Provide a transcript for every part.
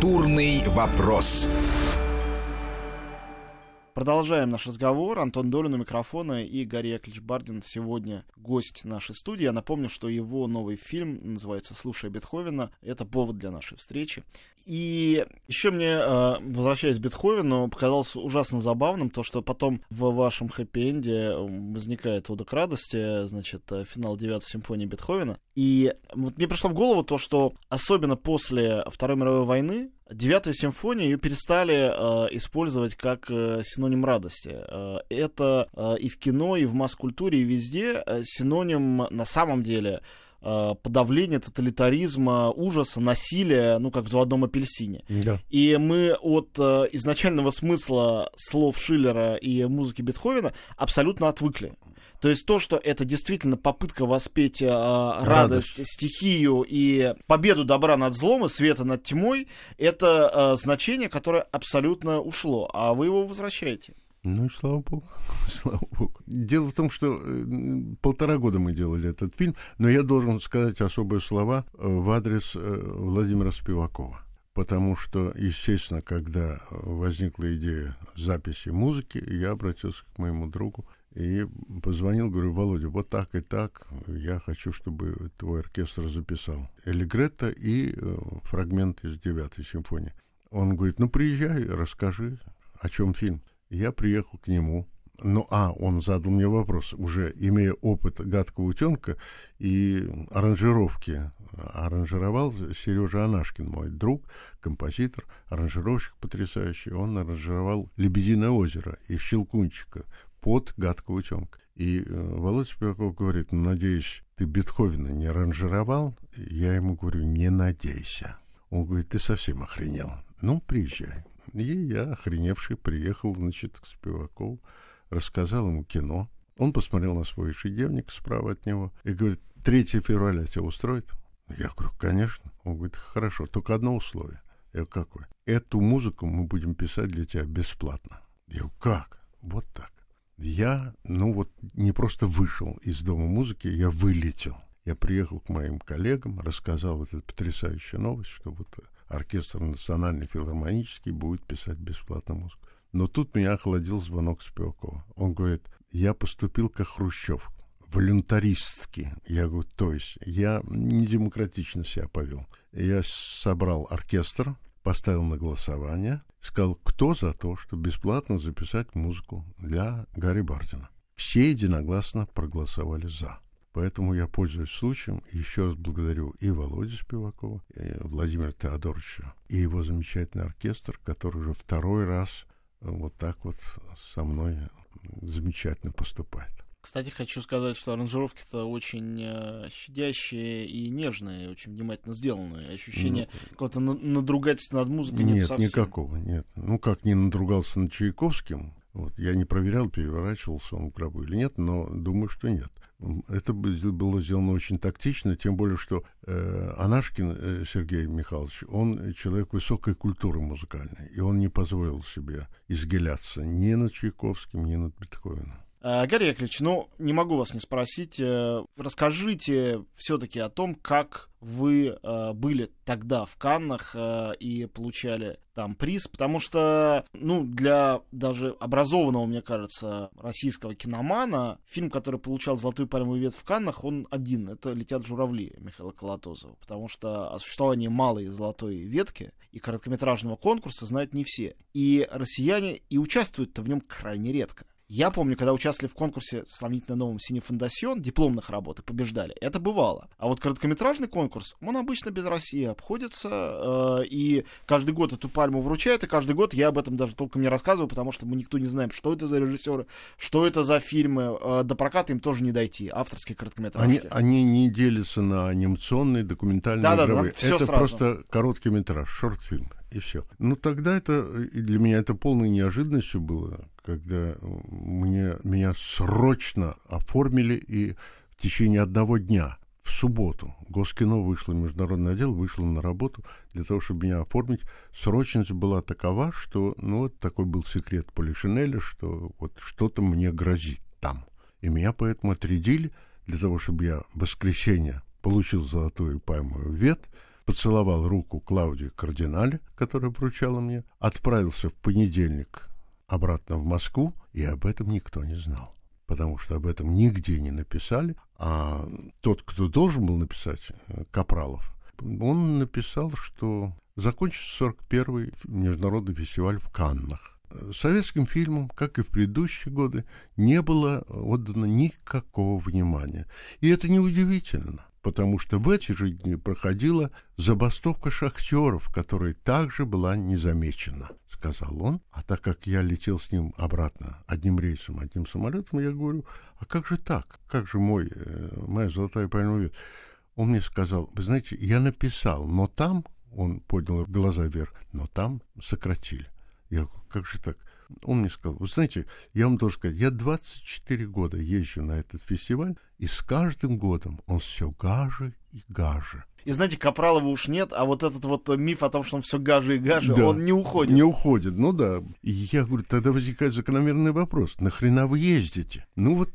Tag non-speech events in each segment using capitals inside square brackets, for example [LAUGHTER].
Культурный вопрос. Продолжаем наш разговор. Антон Долин у микрофона и Гарри Яковлевич Бардин сегодня гость нашей студии. Я напомню, что его новый фильм называется «Слушая Бетховена». Это повод для нашей встречи. И еще мне, э, возвращаясь к Бетховену, показалось ужасно забавным то, что потом в вашем хэппи-энде возникает «Ода к радости», значит, э, финал девятой симфонии Бетховена. И вот мне пришло в голову то, что особенно после Второй мировой войны Девятая симфония ее перестали э, использовать как э, синоним радости. Э, это э, и в кино, и в масс-культуре, и везде э, синоним на самом деле э, подавления тоталитаризма, ужаса, насилия, ну, как в «Заводном апельсине». Да. И мы от э, изначального смысла слов Шиллера и музыки Бетховена абсолютно отвыкли. То есть то, что это действительно попытка воспеть э, радость, Радость. стихию и победу добра над злом и света над тьмой, это э, значение, которое абсолютно ушло, а вы его возвращаете. Ну и слава богу, [LAUGHS] слава богу. Дело в том, что э, полтора года мы делали этот фильм, но я должен сказать особые слова э, в адрес э, Владимира Спивакова. Потому что, естественно, когда возникла идея записи музыки, я обратился к моему другу и позвонил, говорю, Володя, вот так и так, я хочу, чтобы твой оркестр записал Элигретто и э, фрагмент из девятой симфонии. Он говорит, ну приезжай, расскажи, о чем фильм. Я приехал к нему. Ну, а, он задал мне вопрос, уже имея опыт гадкого утенка и аранжировки. Аранжировал Сережа Анашкин, мой друг, композитор, аранжировщик потрясающий. Он аранжировал «Лебединое озеро» и «Щелкунчика» под гадкого утенка. И э, Володя Спиваков говорит, ну, надеюсь, ты Бетховена не аранжировал? Я ему говорю, не надейся. Он говорит, ты совсем охренел. Ну, приезжай. И я, охреневший, приехал, значит, к Спивакову, рассказал ему кино. Он посмотрел на свой ежедневник справа от него и говорит, 3 февраля тебя устроит? Я говорю, конечно. Он говорит, хорошо, только одно условие. Я говорю, какое? Эту музыку мы будем писать для тебя бесплатно. Я говорю, как? Вот так. Я, ну вот, не просто вышел из Дома музыки, я вылетел. Я приехал к моим коллегам, рассказал вот эту потрясающую новость, что вот оркестр национальный филармонический будет писать бесплатно музыку. Но тут меня охладил звонок Спивакова. Он говорит, я поступил как Хрущев, волюнтаристски. Я говорю, то есть я не демократично себя повел. Я собрал оркестр, поставил на голосование, сказал, кто за то, чтобы бесплатно записать музыку для Гарри Бардина. Все единогласно проголосовали «за». Поэтому я пользуюсь случаем и еще раз благодарю и Володю Спивакова, и Владимира Теодоровича, и его замечательный оркестр, который уже второй раз вот так вот со мной замечательно поступает. Кстати, хочу сказать, что аранжировки-то очень э, щадящие и нежные, очень внимательно сделанные. Ощущение ну, какого-то надругательства над музыкой нет, нет совсем. никакого, нет. Ну, как не надругался над Чайковским, вот, я не проверял, переворачивался он в гробу или нет, но думаю, что нет. Это было сделано очень тактично, тем более, что э, Анашкин э, Сергей Михайлович, он человек высокой культуры музыкальной, и он не позволил себе изгиляться ни над Чайковским, ни над Бетховеном. Э, Гарри Яковлевич, ну, не могу вас не спросить. Э, расскажите все-таки о том, как вы э, были тогда в Каннах и получали там приз, потому что, ну, для даже образованного, мне кажется, российского киномана, фильм, который получал «Золотую пальмовую ветвь» в Каннах, он один. Это «Летят журавли» Михаила Колотозова, потому что о существовании малой золотой ветки и короткометражного конкурса знают не все. И россияне и участвуют-то в нем крайне редко. Я помню, когда участвовали в конкурсе сравнительно новом «Синий фондасьон», дипломных работ и побеждали. Это бывало. А вот короткометражный конкурс, он обычно без России обходится. Э, и каждый год эту пальму вручают, и каждый год я об этом даже толком не рассказываю, потому что мы никто не знаем, что это за режиссеры, что это за фильмы. Э, до проката им тоже не дойти, авторские короткометражки. Они, они не делятся на анимационные, документальные, да, игровые. Да, да, это сразу. просто короткий метраж, шорт-фильм и все. Ну, тогда это, и для меня это полной неожиданностью было, когда мне, меня срочно оформили и в течение одного дня, в субботу, Госкино вышло, международный отдел вышло на работу для того, чтобы меня оформить. Срочность была такова, что, ну, вот такой был секрет Полишинеля, что вот что-то мне грозит там. И меня поэтому отрядили для того, чтобы я в воскресенье получил золотую пальмовую ветвь, поцеловал руку Клаудии Кардинале, которая вручала мне, отправился в понедельник обратно в Москву, и об этом никто не знал потому что об этом нигде не написали, а тот, кто должен был написать, э, Капралов, он написал, что закончится 41-й международный фестиваль в Каннах. Советским фильмам, как и в предыдущие годы, не было отдано никакого внимания. И это неудивительно, потому что в эти же дни проходила забастовка шахтеров, которая также была незамечена, сказал он. А так как я летел с ним обратно одним рейсом, одним самолетом, я говорю, а как же так? Как же мой, э, моя золотая пальмовая? Он мне сказал, вы знаете, я написал, но там, он поднял глаза вверх, но там сократили. Я говорю, как же так? Он мне сказал, вы знаете, я вам должен сказать, я 24 года езжу на этот фестиваль, и с каждым годом он все гаже и гаже. И знаете, Капралова уж нет, а вот этот вот миф о том, что он все гаже и гаже, Да. он не уходит. Не уходит, ну да. И я говорю, тогда возникает закономерный вопрос, нахрена вы ездите? Ну вот,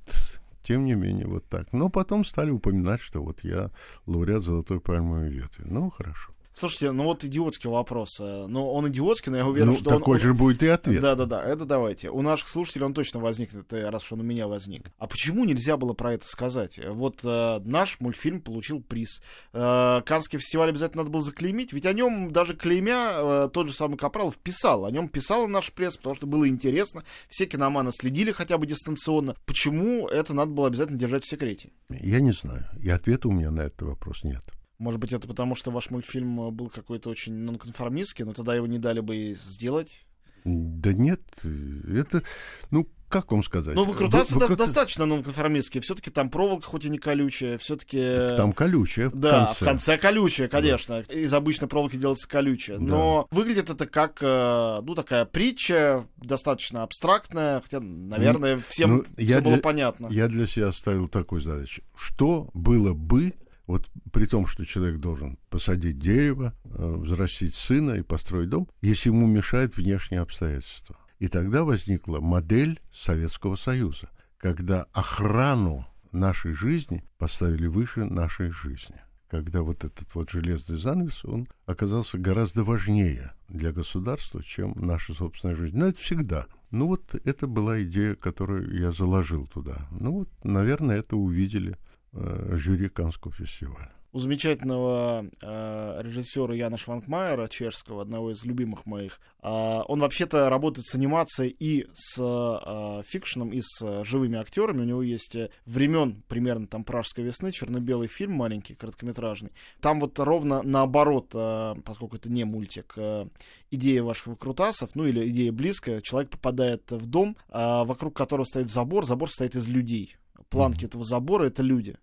тем не менее, вот так. Но потом стали упоминать, что вот я лауреат Золотой пальмовой ветви. Ну, хорошо. Слушайте, ну вот идиотский вопрос. э, Ну, он идиотский, но я уверен, ну, что такой он... же будет и ответ. Да-да-да, это давайте. У наших слушателей он точно возникнет, э, раз уж он у меня возник. А почему нельзя было про это сказать? Вот э, наш мультфильм получил приз. Э, Канский фестиваль обязательно надо было заклеймить, ведь о нем даже клеймя э, тот же самый Капралов писал. О нем писала наш пресс, потому что было интересно. Все киноманы следили хотя бы дистанционно. Почему это надо было обязательно держать в секрете? Я не знаю. И ответа у меня на этот вопрос нет. Может быть, это потому, что ваш мультфильм э, был какой-то очень нонконформистский, но тогда его не дали бы сделать? Да нет, это, ну, как вам сказать? Ну, выкрутасы Вы- выкрут- достаточно нонконформистские. Все-таки там проволока, хоть и не колючая, все-таки... Там колючее в Да, конце. в конце колючая, конечно. Из обычной проволоки делается колючая. Но выглядит это как, э, ну, такая притча, достаточно абстрактная, хотя, наверное, всем ну, все было для- понятно. Я для себя ставил такую задачу. Что было бы, вот при том, что человек должен посадить дерево, э, взрастить сына и построить дом, если ему мешают внешние обстоятельства. И тогда возникла модель Советского Союза, когда охрану нашей жизни поставили выше нашей жизни. Когда вот этот вот железный занавес, он оказался гораздо важнее для государства, чем наша собственная жизнь. Но это всегда. Ну вот это была идея, которую я заложил туда. Ну вот, наверное, это увидели жюри Каннского фестиваля. У замечательного э, режиссера Яна Шванкмайера, чешского, одного из любимых моих, э, он вообще-то работает с анимацией и с э, фикшеном, и с э, живыми актерами. У него есть э, времен примерно там Пражской весны, черно-белый фильм маленький, короткометражный. Там вот ровно наоборот, э, поскольку это не мультик, э, идея ваших выкрутасов, ну или идея близкая, человек попадает в дом, э, вокруг которого стоит забор, забор стоит из людей. Планки этого забора — это люди.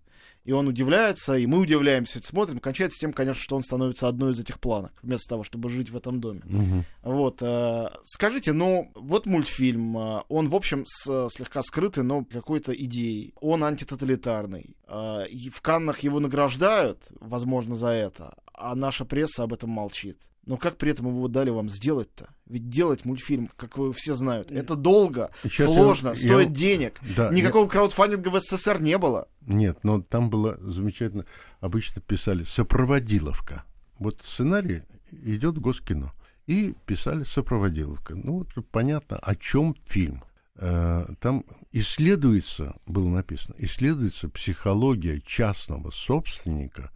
И он удивляется, и мы удивляемся, смотрим. Кончается тем, конечно, что он становится одной из этих планок, вместо того, чтобы жить в этом доме. Мгм. Вот, э, скажите, ну, вот мультфильм, э, он, в общем, с, слегка скрытый, но какой-то идеей. Он антитоталитарный. Э, и в Каннах его награждают, возможно, за это, а наша пресса об этом молчит. Но как при этом его дали вам сделать-то? Ведь делать мультфильм, как вы все знают, это долго, Сейчас я- сложно, я- стоит денег. Да, Никакого краудфандинга в СССР не было. Нет, но там было замечательно. Обычно писали сопроводиловка. Вот сценарий идет Госкино. И писали сопроводиловка. Ну, вот понятно, о чем фильм. Э, Там исследуется, было написано, исследуется психология частного собственника,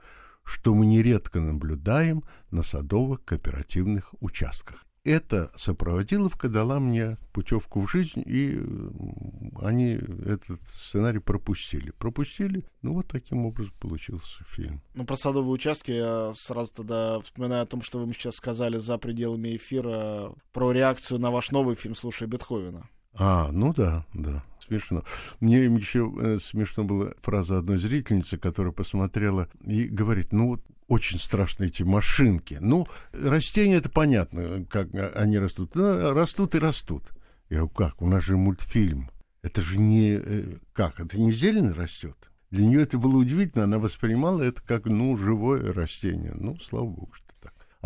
что мы нередко наблюдаем на садово-кооперативных участках. Эта сопроводиловка дала мне путевку в жизнь, и они этот сценарий пропустили. Пропустили, ну вот таким образом получился фильм. Ну, про садовые участки я сразу тогда вспоминаю о том, что вы мне сейчас сказали за пределами эфира про реакцию на ваш новый фильм «Слушай Бетховена». А, ну да, да, смешно. Мне еще э, смешно была фраза одной зрительницы, которая посмотрела и говорит, ну вот очень страшные эти машинки. Ну, растения это понятно, как они растут. Ну, растут и растут. Я говорю, как? У нас же мультфильм. Это же не... э, Как? Это не зелень растет? Для нее это было удивительно. Она воспринимала это как, ну, живое растение. Ну, слава богу, что.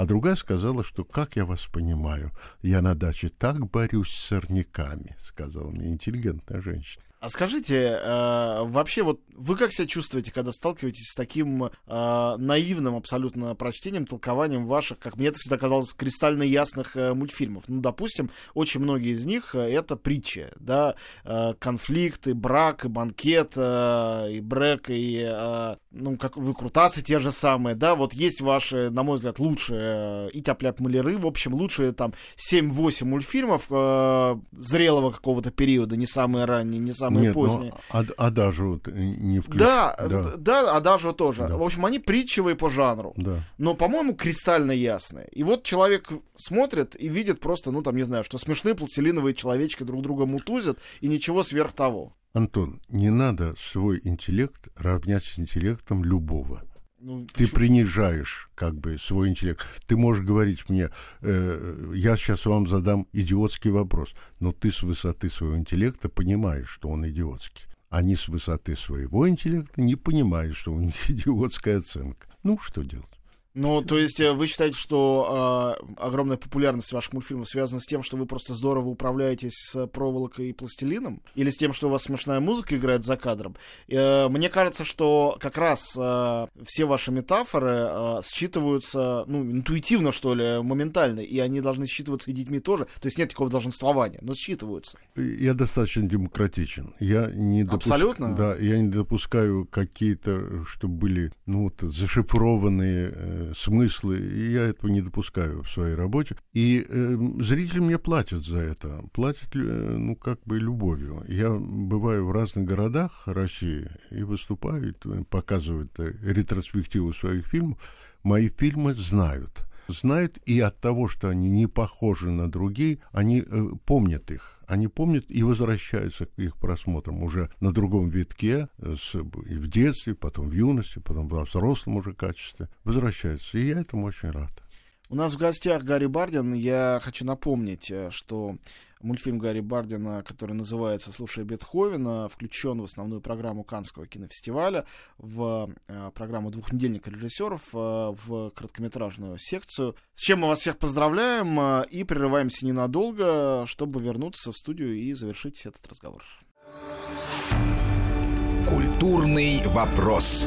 А другая сказала, что, как я вас понимаю, я на даче так борюсь с сорняками, сказала мне интеллигентная женщина. А скажите, э, вообще вот вы как себя чувствуете, когда сталкиваетесь с таким э, наивным абсолютно прочтением, толкованием ваших, как мне это всегда казалось, кристально ясных э, мультфильмов? Ну, допустим, очень многие из них э, это притчи, да, э, конфликт, брак, и банкет, э, и брек, и, э, ну, как вы крутасы те же самые, да, вот есть ваши, на мой взгляд, лучшие э, и тяп маляры, в общем, лучшие там 7-8 мультфильмов э, зрелого какого-то периода, не самые ранние, не самые Нет, поздние. но а, Адажу не включен. Да, да, да, Адажу тоже. Да. В общем, они притчевые по жанру. Да. Но, по-моему, кристально ясные. И вот человек смотрит и видит просто, ну, там, не знаю, что смешные пластилиновые человечки друг друга мутузят, и ничего сверх того. Антон, не надо свой интеллект равнять с интеллектом любого. Ну, Ты почему? принижаешь как бы свой интеллект. Ты можешь говорить мне, э, я сейчас вам задам идиотский вопрос, но ты с высоты своего интеллекта понимаешь, что он идиотский. Они с высоты своего интеллекта не понимают, что у них [LAUGHS] идиотская оценка. Ну, что делать? Ну, то есть э, вы считаете, что э, огромная популярность ваших мультфильмов связана с тем, что вы просто здорово управляетесь с проволокой и пластилином? Или с тем, что у вас смешная музыка играет за кадром? Э, мне кажется, что как раз э, все ваши метафоры э, считываются, ну, интуитивно, что ли, моментально, и они должны считываться и детьми тоже. То есть нет такого долженствования, но считываются. Я достаточно демократичен. Я не допуск- Абсолютно? Да, я не допускаю какие-то, чтобы были ну, вот, зашифрованные э, смыслы. И я этого не допускаю в своей работе. И э, зрители мне платят за это. Платят, э, ну, как бы любовью. Я бываю в разных городах России и выступаю, и показываю э, ретроспективу своих фильмов. Мои фильмы знают знают, и от того, что они не похожи на другие, они э, помнят их. Они помнят и возвращаются к их просмотрам уже на другом витке, э, с, и в детстве, потом в юности, потом во взрослом уже качестве. Возвращаются. И я этому очень рад. У нас в гостях Гарри Бардин. Я хочу напомнить, э, что мультфильм Гарри Бардина, который называется «Слушая Бетховена», включен в основную программу Канского кинофестиваля, в э, программу двухнедельника режиссеров, э, в короткометражную секцию. С чем мы вас всех поздравляем э, и прерываемся ненадолго, чтобы вернуться в студию и завершить этот разговор. Культурный вопрос.